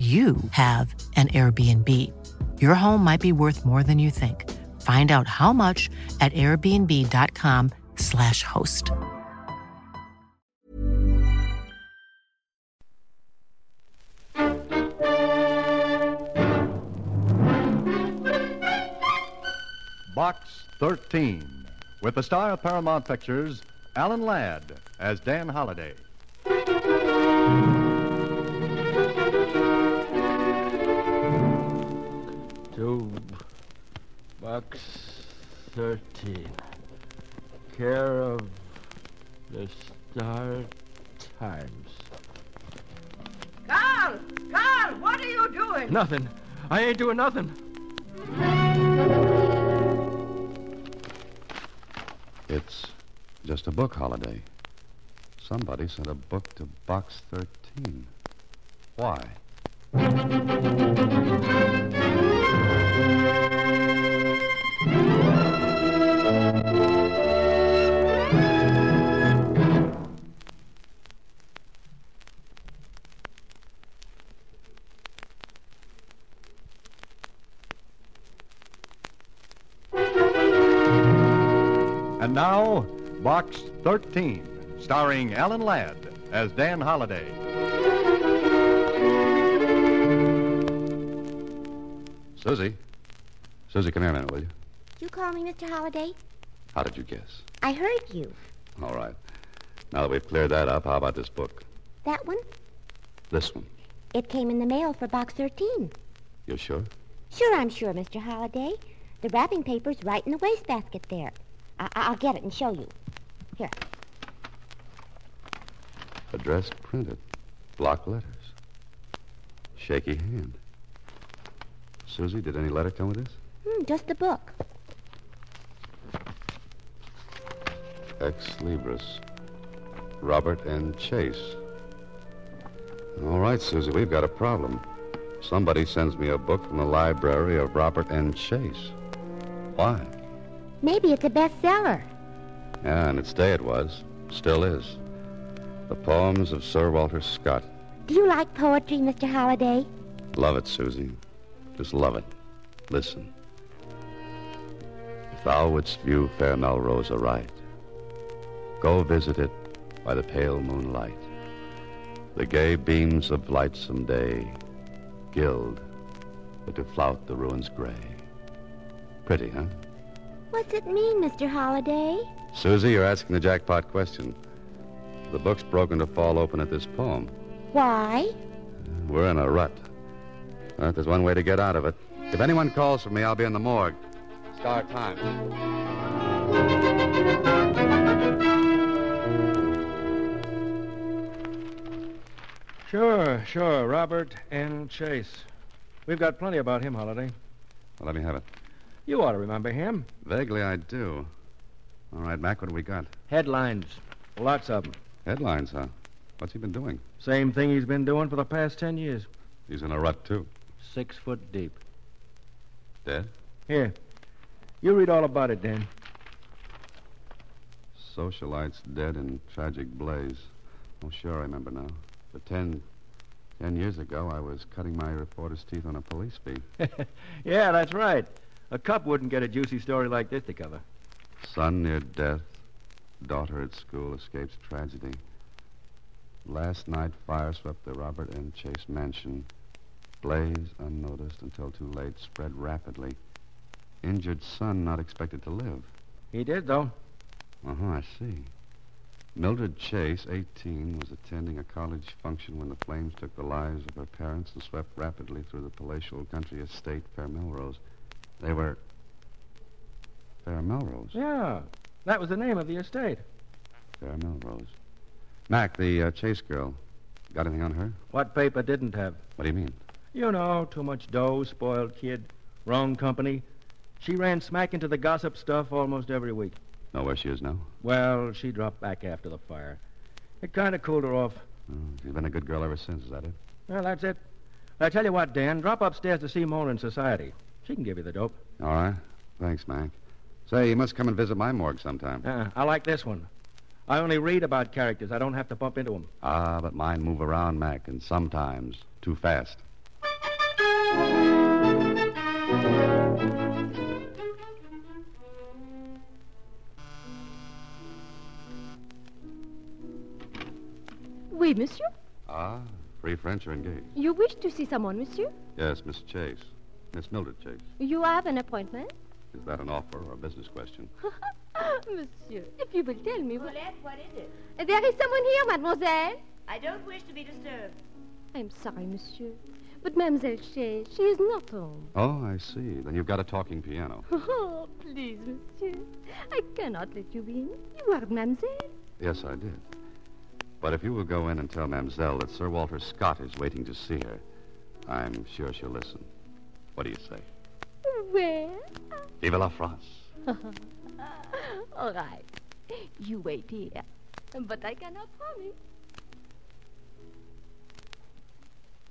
you have an Airbnb. Your home might be worth more than you think. Find out how much at airbnb.com/slash host. Box 13, with the star of Paramount Pictures, Alan Ladd, as Dan Holliday. To box 13. Care of the Star Times. Carl! Carl, what are you doing? Nothing. I ain't doing nothing. It's just a book holiday. Somebody sent a book to Box 13. Why? And now, Box 13, starring Alan Ladd as Dan Holliday. Susie. Susie, come here a minute, will you? You call me Mr. Holliday? How did you guess? I heard you. All right. Now that we've cleared that up, how about this book? That one? This one. It came in the mail for box 13. You're sure? Sure, I'm sure, Mr. Holliday. The wrapping paper's right in the wastebasket there. I- I'll get it and show you. Here. Address printed. Block letters. Shaky hand. Susie, did any letter come with this? Hmm, just the book. Ex Libris. Robert N. Chase. All right, Susie, we've got a problem. Somebody sends me a book from the library of Robert N. Chase. Why? Maybe it's a bestseller. Yeah, in its day it was. Still is. The poems of Sir Walter Scott. Do you like poetry, Mr. Holliday? Love it, Susie. Just love it. Listen. Thou wouldst view fair Melrose aright, go visit it by the pale moonlight. The gay beams of lightsome day gild but to flout the ruins gray. Pretty, huh? What's it mean, Mr. Holliday? Susie, you're asking the jackpot question. The book's broken to fall open at this poem. Why? We're in a rut. But there's one way to get out of it. If anyone calls for me, I'll be in the morgue. Star Times. Sure, sure. Robert N. Chase. We've got plenty about him, Holliday. Well, let me have it. You ought to remember him. Vaguely, I do. All right, Mac, what do we got? Headlines. Lots of them. Headlines, huh? What's he been doing? Same thing he's been doing for the past ten years. He's in a rut, too. Six foot deep. Dead? Here. You read all about it, Dan. Socialites dead in tragic blaze. Oh, sure, I remember now. But ten, ten years ago, I was cutting my reporter's teeth on a police beat. yeah, that's right. A cop wouldn't get a juicy story like this to cover. Son near death. Daughter at school escapes tragedy. Last night, fire swept the Robert N. Chase mansion. Blaze, unnoticed until too late, spread rapidly. Injured son not expected to live. He did, though. Uh huh, I see. Mildred Chase, 18, was attending a college function when the flames took the lives of her parents and swept rapidly through the palatial country estate, Fair Melrose. They were. Fair Melrose? Yeah, that was the name of the estate. Fair Melrose. Mac, the uh, Chase girl, got anything on her? What paper didn't have? What do you mean? You know, too much dough, spoiled kid, wrong company. She ran smack into the gossip stuff almost every week. Know where she is now? Well, she dropped back after the fire. It kind of cooled her off. Oh, she's been a good girl ever since, is that it? Well, that's it. I tell you what, Dan, drop upstairs to see Mona in society. She can give you the dope. All right. Thanks, Mac. Say, you must come and visit my morgue sometime. Uh, I like this one. I only read about characters. I don't have to bump into them. Ah, but mine move around, Mac, and sometimes too fast. Oui, monsieur. Ah, free French are engaged. You wish to see someone, monsieur? Yes, Miss Chase. Miss Mildred Chase. You have an appointment? Is that an offer or a business question? monsieur, if you will tell me. Paulette, what is it? There is someone here, mademoiselle. I don't wish to be disturbed. I'm sorry, monsieur. But Mademoiselle Chase, she is not home. Oh, I see. Then you've got a talking piano. Oh, please, monsieur. I cannot let you in. You are mademoiselle. Yes, I did. But if you will go in and tell Mademoiselle that Sir Walter Scott is waiting to see her, I'm sure she'll listen. What do you say? Where? Vive la France. All right. You wait here. But I cannot promise.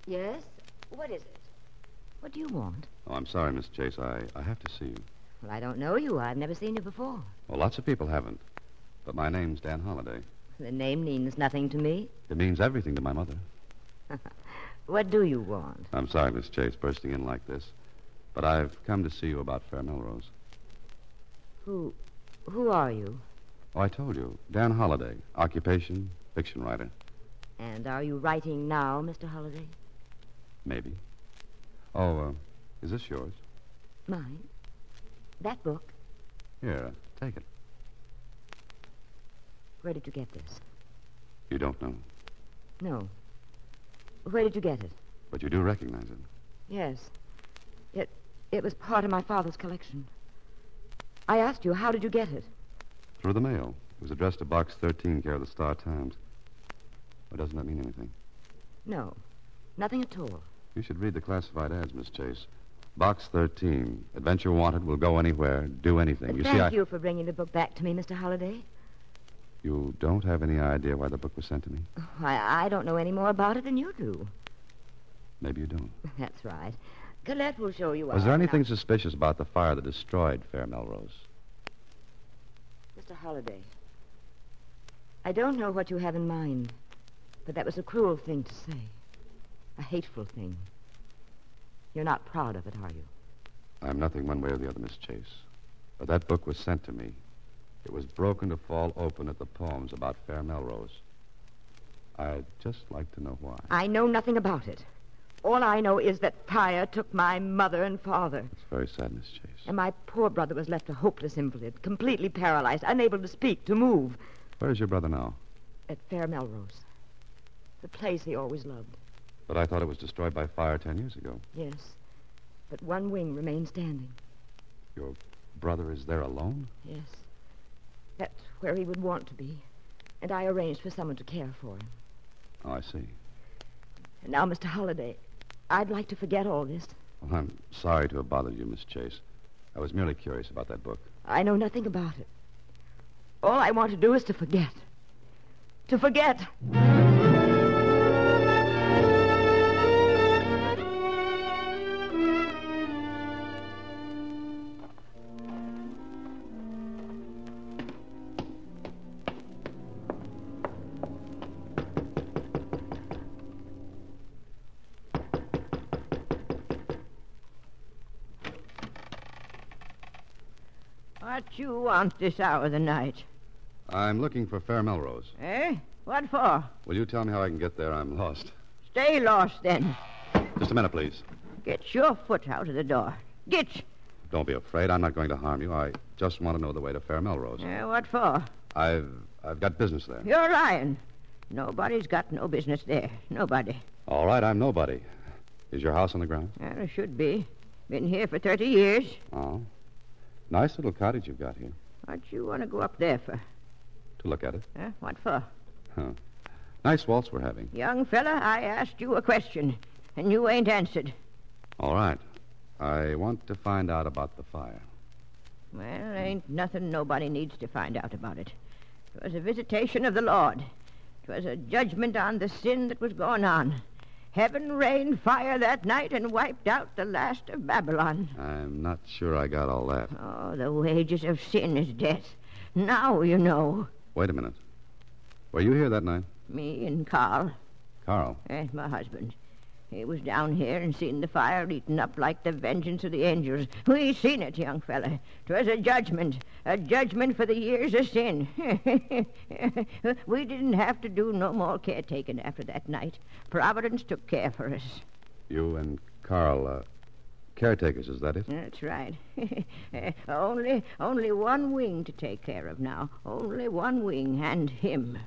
Yes? What is it? What do you want? Oh, I'm sorry, Miss Chase. I, I have to see you. Well, I don't know you. I've never seen you before. Well, lots of people haven't. But my name's Dan Holliday. The name means nothing to me. It means everything to my mother. What do you want? I'm sorry, Miss Chase, bursting in like this. But I've come to see you about Fair Melrose. Who who are you? Oh, I told you. Dan Holliday. Occupation, fiction writer. And are you writing now, Mr. Holliday? Maybe. Oh, uh, is this yours? Mine? That book? Here, take it. Where did you get this? You don't know, No. Where did you get it? but you do recognize it. Yes. It it was part of my father's collection. I asked you, how did you get it? Through the mail. It was addressed to Box 13, care of the Star Times. Or doesn't that mean anything? No. Nothing at all. You should read the classified ads, Miss Chase. Box 13. Adventure wanted will go anywhere, do anything. You Thank see, I... Thank you for bringing the book back to me, Mr. Holliday. You don't have any idea why the book was sent to me? I, I don't know any more about it than you do. Maybe you don't. That's right. Colette will show you Was there anything suspicious about the fire that destroyed Fair Melrose? Mr. Holliday, I don't know what you have in mind, but that was a cruel thing to say. A hateful thing. You're not proud of it, are you? I'm nothing one way or the other, Miss Chase. But that book was sent to me. It was broken to fall open at the poems about Fair Melrose. I'd just like to know why. I know nothing about it. All I know is that fire took my mother and father. It's very sad, Miss Chase. And my poor brother was left a hopeless invalid, completely paralyzed, unable to speak, to move, Where's your brother now? at Fair Melrose. The place he always loved. But I thought it was destroyed by fire ten years ago. Yes. But one wing remains standing. Your brother is there alone? Yes. That's where he would want to be. And I arranged for someone to care for him. Oh, I see. And now, Mr. Holliday, I'd like to forget all this. Well, I'm sorry to have bothered you, Miss Chase. I was merely curious about that book. I know nothing about it. All I want to do is to forget. To forget. What you want this hour of the night? I'm looking for Fair Melrose. Eh? What for? Will you tell me how I can get there? I'm lost. Stay lost then. Just a minute, please. Get your foot out of the door. Get. Don't be afraid. I'm not going to harm you. I just want to know the way to Fair Melrose. Eh, what for? I've I've got business there. You're lying. Nobody's got no business there. Nobody. All right, I'm nobody. Is your house on the ground? Well, it should be. Been here for 30 years. Oh. Nice little cottage you've got here. What you want to go up there for? To look at it. Huh? What for? Huh. Nice waltz we're having. Young fella, I asked you a question, and you ain't answered. All right. I want to find out about the fire. Well, ain't nothing nobody needs to find out about it. 'Twas a visitation of the Lord. 'Twas a judgment on the sin that was going on. Heaven rained fire that night and wiped out the last of Babylon. I'm not sure I got all that. Oh, the wages of sin is death. Now you know. Wait a minute. Were you here that night? Me and Carl, Carl. And my husband. He was down here and seen the fire eaten up like the vengeance of the angels. We seen it, young fella. 'Twas a judgment, a judgment for the years of sin. we didn't have to do no more caretaking after that night. Providence took care for us. You and Carl, uh, caretakers, is that it? That's right. only, only one wing to take care of now. Only one wing, and him.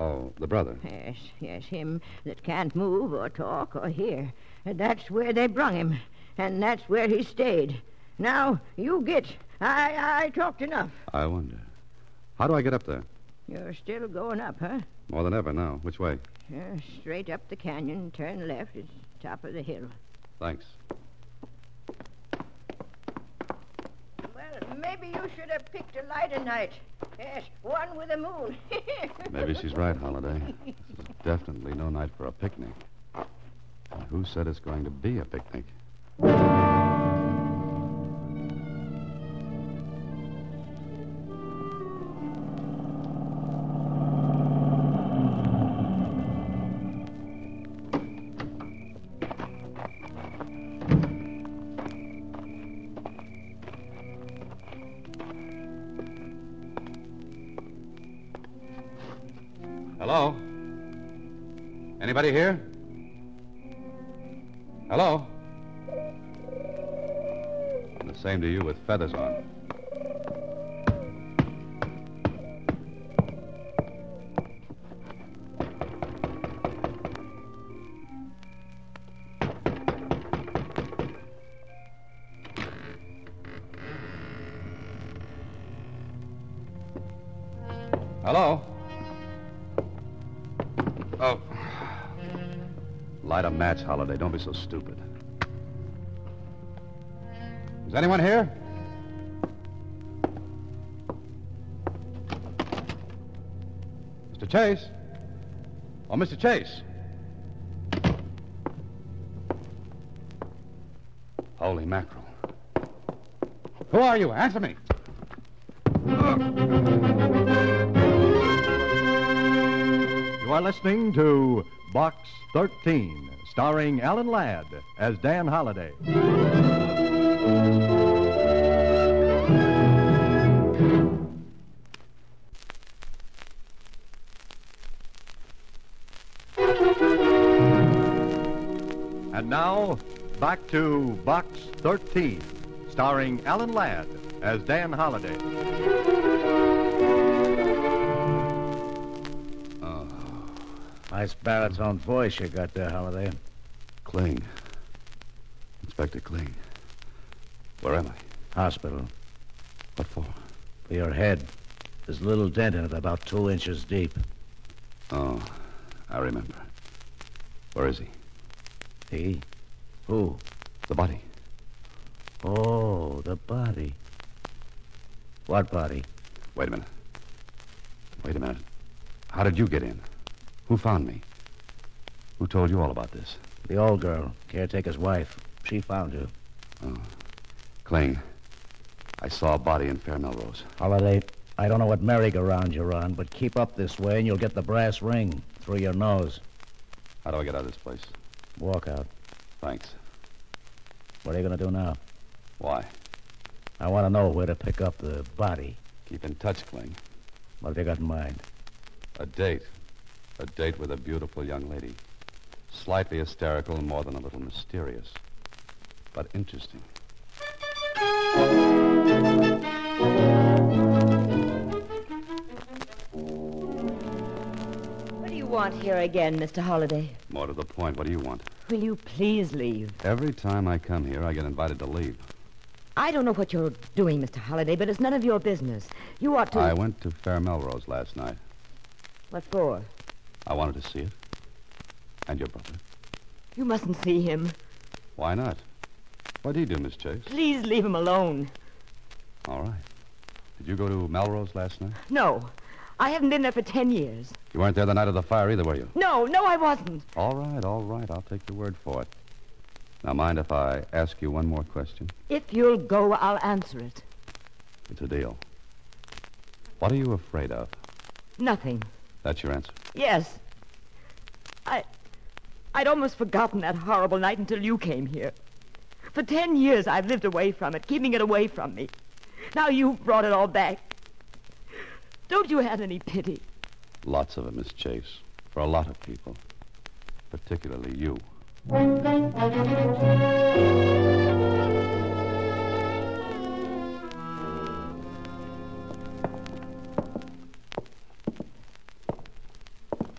Oh, the brother. Yes, yes, him that can't move or talk or hear. That's where they brung him, and that's where he stayed. Now, you get. I, I talked enough. I wonder. How do I get up there? You're still going up, huh? More than ever now. Which way? Yeah, straight up the canyon, turn left. It's top of the hill. Thanks. Well, maybe you should have picked a lighter night. Yes, one with a moon. Maybe she's right, Holliday. This is definitely no night for a picnic. And who said it's going to be a picnic? Anybody here? Hello? And the same to you with feathers on. Hello? Light a match, Holliday. Don't be so stupid. Is anyone here? Mr. Chase? Oh, Mr. Chase. Holy mackerel. Who are you? Answer me. You are listening to Box 13, starring Alan Ladd as Dan Holliday. And now, back to Box 13, starring Alan Ladd as Dan Holliday. Nice baritone voice you got there, Holliday. Kling. Inspector Kling. Where am I? Hospital. What for? For your head. There's a little dent in it about two inches deep. Oh, I remember. Where is he? He? Who? The body. Oh, the body. What body? Wait a minute. Wait a minute. How did you get in? Who found me? Who told you all about this? The old girl, caretaker's wife. She found you. Oh. Kling, I saw a body in Fair Melrose. Holliday, I don't know what merry-go-round you're on, but keep up this way and you'll get the brass ring through your nose. How do I get out of this place? Walk out. Thanks. What are you going to do now? Why? I want to know where to pick up the body. Keep in touch, Kling. What have you got in mind? A date. A date with a beautiful young lady. Slightly hysterical and more than a little mysterious. But interesting. What do you want here again, Mr. Holliday? More to the point, what do you want? Will you please leave? Every time I come here, I get invited to leave. I don't know what you're doing, Mr. Holliday, but it's none of your business. You ought to. I went to Fair Melrose last night. What for? I wanted to see it. And your brother. You mustn't see him. Why not? What did he do, Miss Chase? Please leave him alone. All right. Did you go to Melrose last night? No. I haven't been there for ten years. You weren't there the night of the fire either, were you? No, no, I wasn't. All right, all right. I'll take your word for it. Now, mind if I ask you one more question? If you'll go, I'll answer it. It's a deal. What are you afraid of? Nothing. That's your answer. Yes. I. I'd almost forgotten that horrible night until you came here. For ten years I've lived away from it, keeping it away from me. Now you've brought it all back. Don't you have any pity? Lots of it, Miss Chase. For a lot of people. Particularly you.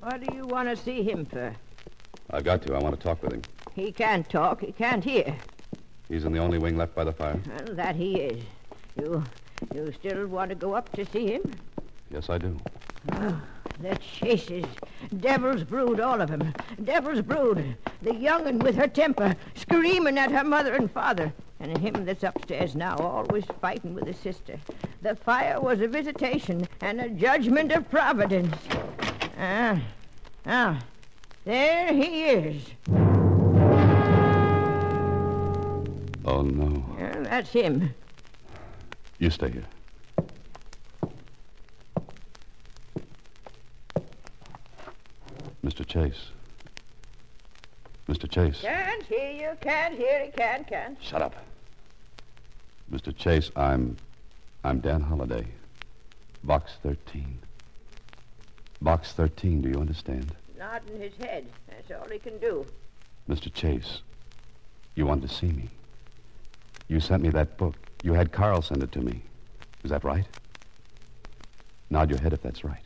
What do you want to see him for? I've got to. I want to talk with him. He can't talk. He can't hear. He's in the only wing left by the fire? Well, that he is. You, you still want to go up to see him? Yes, I do. Oh, the chases. Devil's brood, all of 'em. Devil's brood. The young'un with her temper, screaming at her mother and father. And him that's upstairs now, always fighting with his sister. The fire was a visitation and a judgment of Providence. Ah, ah, there he is. Oh, no. Yeah, that's him. You stay here. Mr. Chase. Mr. Chase. Can't hear you, can't hear you, can't, can't. Shut up. Mr. Chase, I'm. I'm Dan Holliday. Box 13. Box 13, do you understand? Nodding his head. That's all he can do. Mr. Chase, you wanted to see me. You sent me that book. You had Carl send it to me. Is that right? Nod your head if that's right.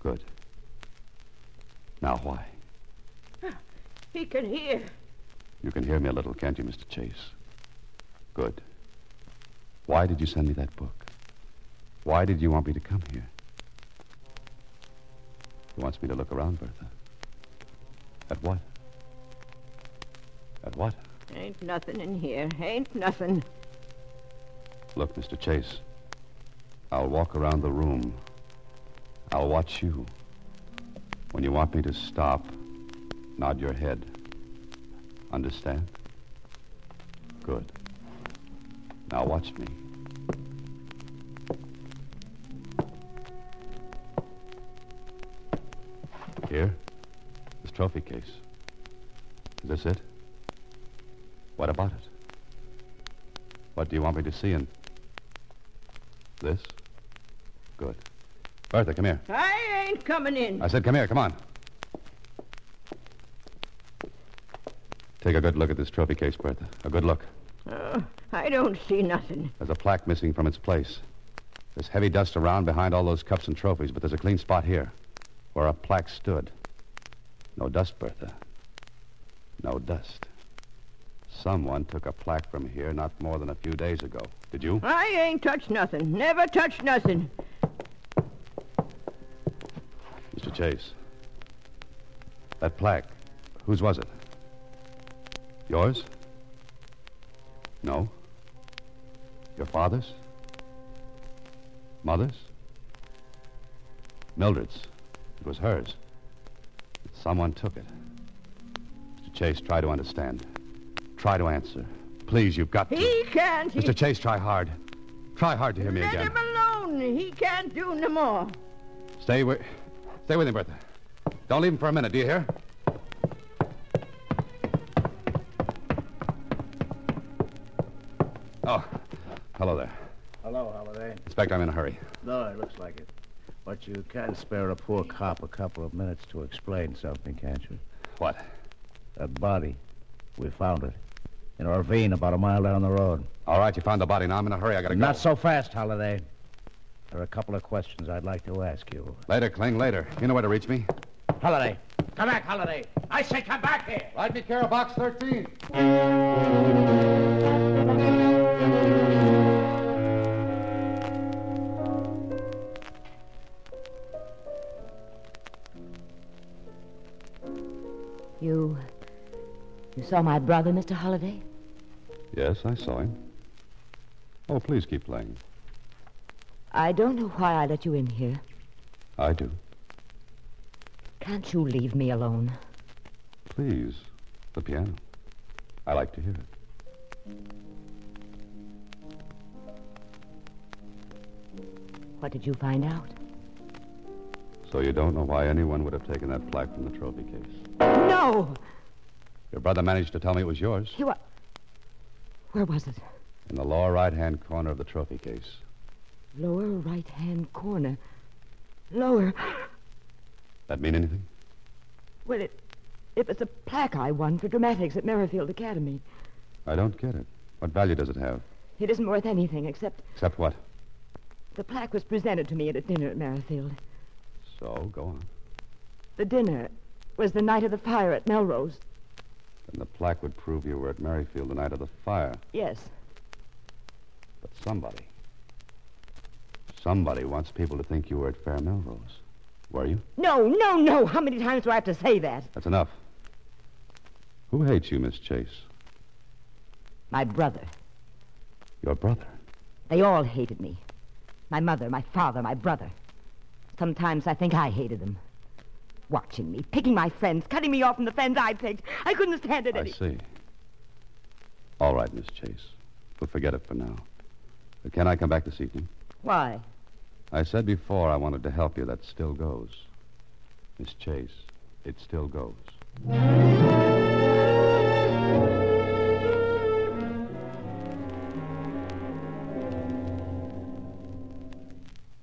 Good. Now, why? He can hear. You can hear me a little, can't you, Mr. Chase? Good. Why did you send me that book? Why did you want me to come here? He wants me to look around, Bertha. At what? At what? Ain't nothing in here. Ain't nothing. Look, Mr. Chase. I'll walk around the room. I'll watch you. When you want me to stop, nod your head. Understand? Good. Now watch me. Here? This trophy case. Is this it? What about it? What do you want me to see in this? Good. Bertha, come here. I ain't coming in. I said, come here, come on. Take a good look at this trophy case, Bertha. A good look. Oh, I don't see nothing. There's a plaque missing from its place. There's heavy dust around behind all those cups and trophies, but there's a clean spot here where a plaque stood. No dust, Bertha. No dust. Someone took a plaque from here not more than a few days ago. Did you? I ain't touched nothing. Never touched nothing. Mr. Chase. That plaque, whose was it? Yours? No. Your father's? Mother's? Mildred's. It was hers. Someone took it. Mr. Chase, try to understand. Try to answer. Please, you've got to. He can't. He... Mr. Chase, try hard. Try hard to hear me Let again. him alone. He can't do no more. Stay with, stay with him, Bertha. Don't leave him for a minute, do you hear? Oh, hello there. Hello, Holliday. Inspector, I'm in a hurry. No, it looks like it. But you can spare a poor cop a couple of minutes to explain something, can't you? What? That body. We found it. In a ravine about a mile down the road. All right, you found the body. Now I'm in a hurry. I gotta go. Not so fast, Holliday. There are a couple of questions I'd like to ask you. Later, Kling, later. You know where to reach me. Holliday. Come back, Holliday. I say come back here. Right me care, box 13. Saw my brother, Mr. Holliday? Yes, I saw him. Oh, please keep playing. I don't know why I let you in here. I do. Can't you leave me alone? Please. The piano. I like to hear it. What did you find out? So you don't know why anyone would have taken that plaque from the trophy case. No! Your brother managed to tell me it was yours. You wa- Where was it? In the lower right-hand corner of the trophy case. Lower right hand corner. Lower. That mean anything? Well, it, it was a plaque I won for dramatics at Merrifield Academy. I don't get it. What value does it have? It isn't worth anything except Except what? the plaque was presented to me at a dinner at Merrifield. So, go on. The dinner was the night of the fire at Melrose. Then the plaque would prove you were at Merrifield the night of the fire. Yes. But somebody. Somebody wants people to think you were at Fair Melrose. Were you? No, no, no. How many times do I have to say that? That's enough. Who hates you, Miss Chase? My brother. Your brother. They all hated me. My mother, my father, my brother. Sometimes I think I hated them. Watching me, picking my friends, cutting me off from the friends I picked. I couldn't stand it I any... see. All right, Miss Chase. We'll forget it for now. But can I come back this evening? Why? I said before I wanted to help you. That still goes. Miss Chase, it still goes.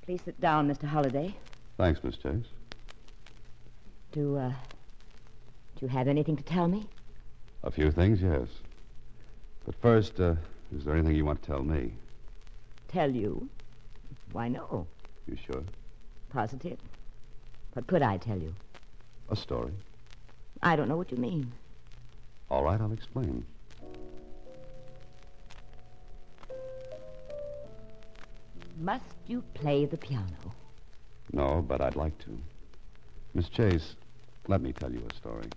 Please sit down, Mr. Holliday. Thanks, Miss Chase. Do, uh... Do you have anything to tell me? A few things, yes. But first, uh, is there anything you want to tell me? Tell you? Why, no. You sure? Positive. What could I tell you? A story. I don't know what you mean. All right, I'll explain. Must you play the piano? No, but I'd like to. Miss Chase, let me tell you a story.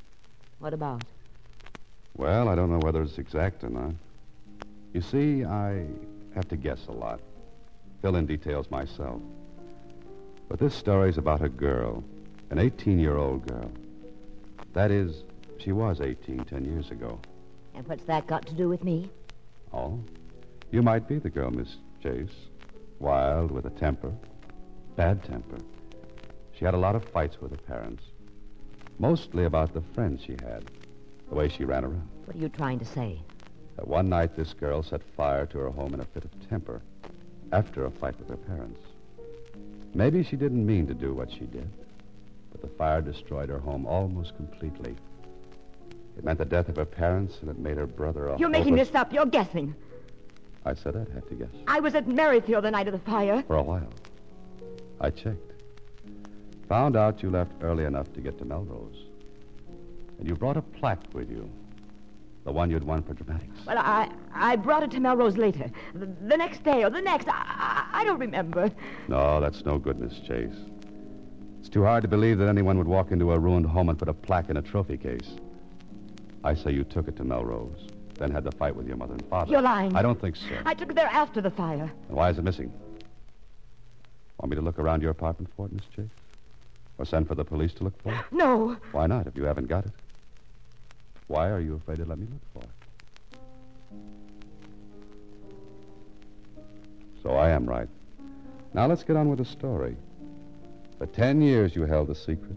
What about? Well, I don't know whether it's exact or not. You see, I have to guess a lot, fill in details myself. But this story's about a girl, an 18 year old girl. That is, she was 18 ten years ago. And what's that got to do with me? Oh? You might be the girl, Miss Chase. Wild, with a temper. Bad temper. She had a lot of fights with her parents. Mostly about the friends she had, the way she ran around. What are you trying to say? That one night, this girl set fire to her home in a fit of temper after a fight with her parents. Maybe she didn't mean to do what she did, but the fire destroyed her home almost completely. It meant the death of her parents, and it made her brother a You're making this up. You're guessing. I said I'd have to guess. I was at Merrifield the night of the fire. For a while. I checked. Found out you left early enough to get to Melrose. And you brought a plaque with you. The one you'd won for dramatics. Well, I I brought it to Melrose later. The, the next day or the next. I, I, I don't remember. No, that's no good, Miss Chase. It's too hard to believe that anyone would walk into a ruined home and put a plaque in a trophy case. I say you took it to Melrose, then had the fight with your mother and father. You're lying. I don't think so. I took it there after the fire. And why is it missing? Want me to look around your apartment for it, Miss Chase? Or send for the police to look for it? No. Why not, if you haven't got it? Why are you afraid to let me look for it? So I am right. Now let's get on with the story. For ten years you held the secret.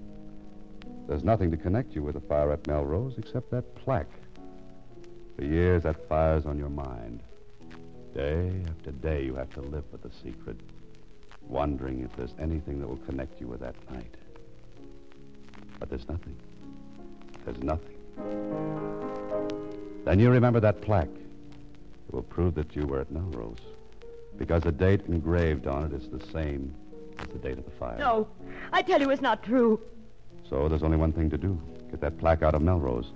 There's nothing to connect you with the fire at Melrose except that plaque. For years that fire's on your mind. Day after day, you have to live with the secret, wondering if there's anything that will connect you with that night. But there's nothing. There's nothing. Then you remember that plaque. It will prove that you were at Melrose. Because the date engraved on it is the same as the date of the fire. No, I tell you it's not true. So there's only one thing to do get that plaque out of Melrose.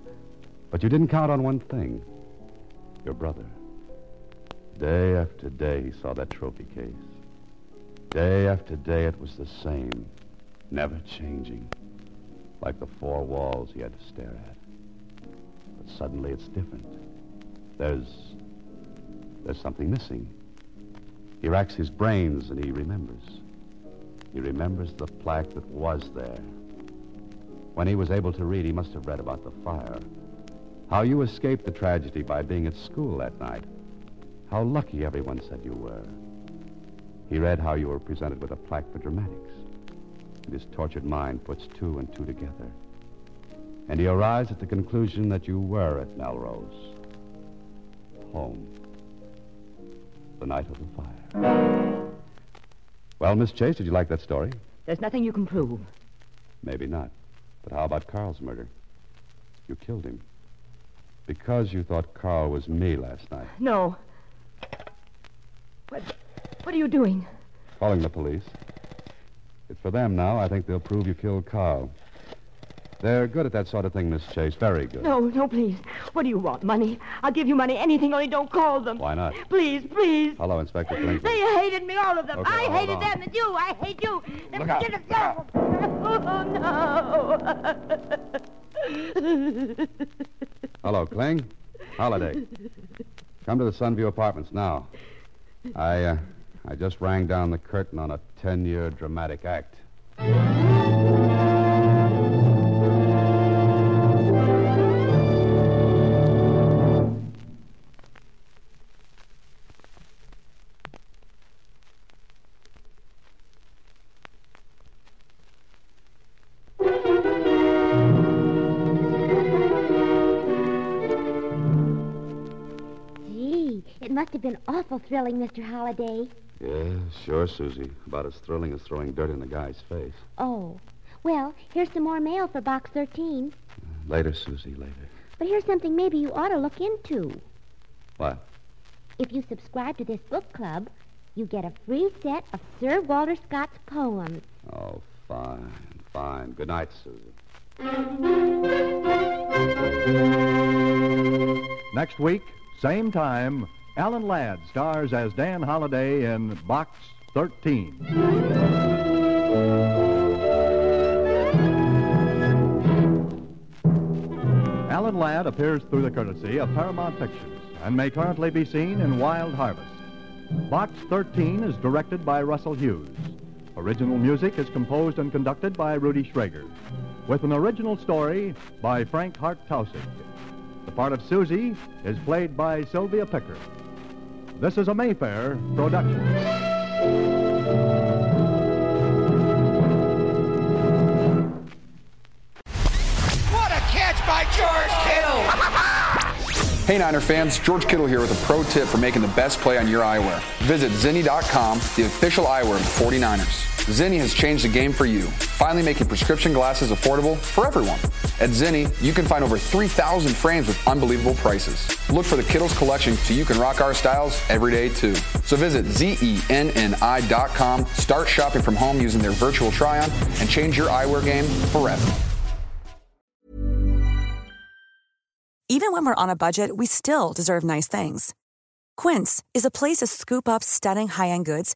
But you didn't count on one thing your brother. Day after day, he saw that trophy case. Day after day, it was the same, never changing, like the four walls he had to stare at. But suddenly it's different. There's. there's something missing. He racks his brains and he remembers. He remembers the plaque that was there. When he was able to read, he must have read about the fire. How you escaped the tragedy by being at school that night. How lucky everyone said you were. He read how you were presented with a plaque for dramatics. And his tortured mind puts two and two together. And he arrives at the conclusion that you were at Melrose. Home. The night of the fire. Well, Miss Chase, did you like that story? There's nothing you can prove. Maybe not. But how about Carl's murder? You killed him. Because you thought Carl was me last night. No. What, what are you doing? Calling the police. It's for them now. I think they'll prove you killed Carl. They're good at that sort of thing, Miss Chase. Very good. No, no, please. What do you want? Money? I'll give you money, anything, only don't call them. Why not? Please, please. Hello, Inspector Flint. They hated me, all of them. Okay, I hated on. them, and you. I hate you. Look out. Get it- Oh, no. Hello, Kling. Holliday. Come to the Sunview Apartments now. I, uh, I just rang down the curtain on a ten-year dramatic act. Thrilling, Mr. Holliday. Yeah, sure, Susie. About as thrilling as throwing dirt in the guy's face. Oh. Well, here's some more mail for Box 13. Later, Susie, later. But here's something maybe you ought to look into. What? If you subscribe to this book club, you get a free set of Sir Walter Scott's poems. Oh, fine, fine. Good night, Susie. Next week, same time, Alan Ladd stars as Dan Holliday in Box 13. Alan Ladd appears through the courtesy of Paramount Pictures and may currently be seen in Wild Harvest. Box 13 is directed by Russell Hughes. Original music is composed and conducted by Rudy Schrager, with an original story by Frank Hart Taussig. The part of Susie is played by Sylvia Picker. This is a Mayfair production. What a catch by George Kittle! Hey Niner fans, George Kittle here with a pro tip for making the best play on your eyewear. Visit Zenni.com, the official eyewear of the 49ers. Zenni has changed the game for you, finally making prescription glasses affordable for everyone. At Zenni, you can find over 3,000 frames with unbelievable prices. Look for the Kittles collection so you can rock our styles every day too. So visit zenni.com, start shopping from home using their virtual try-on, and change your eyewear game forever. Even when we're on a budget, we still deserve nice things. Quince is a place to scoop up stunning high-end goods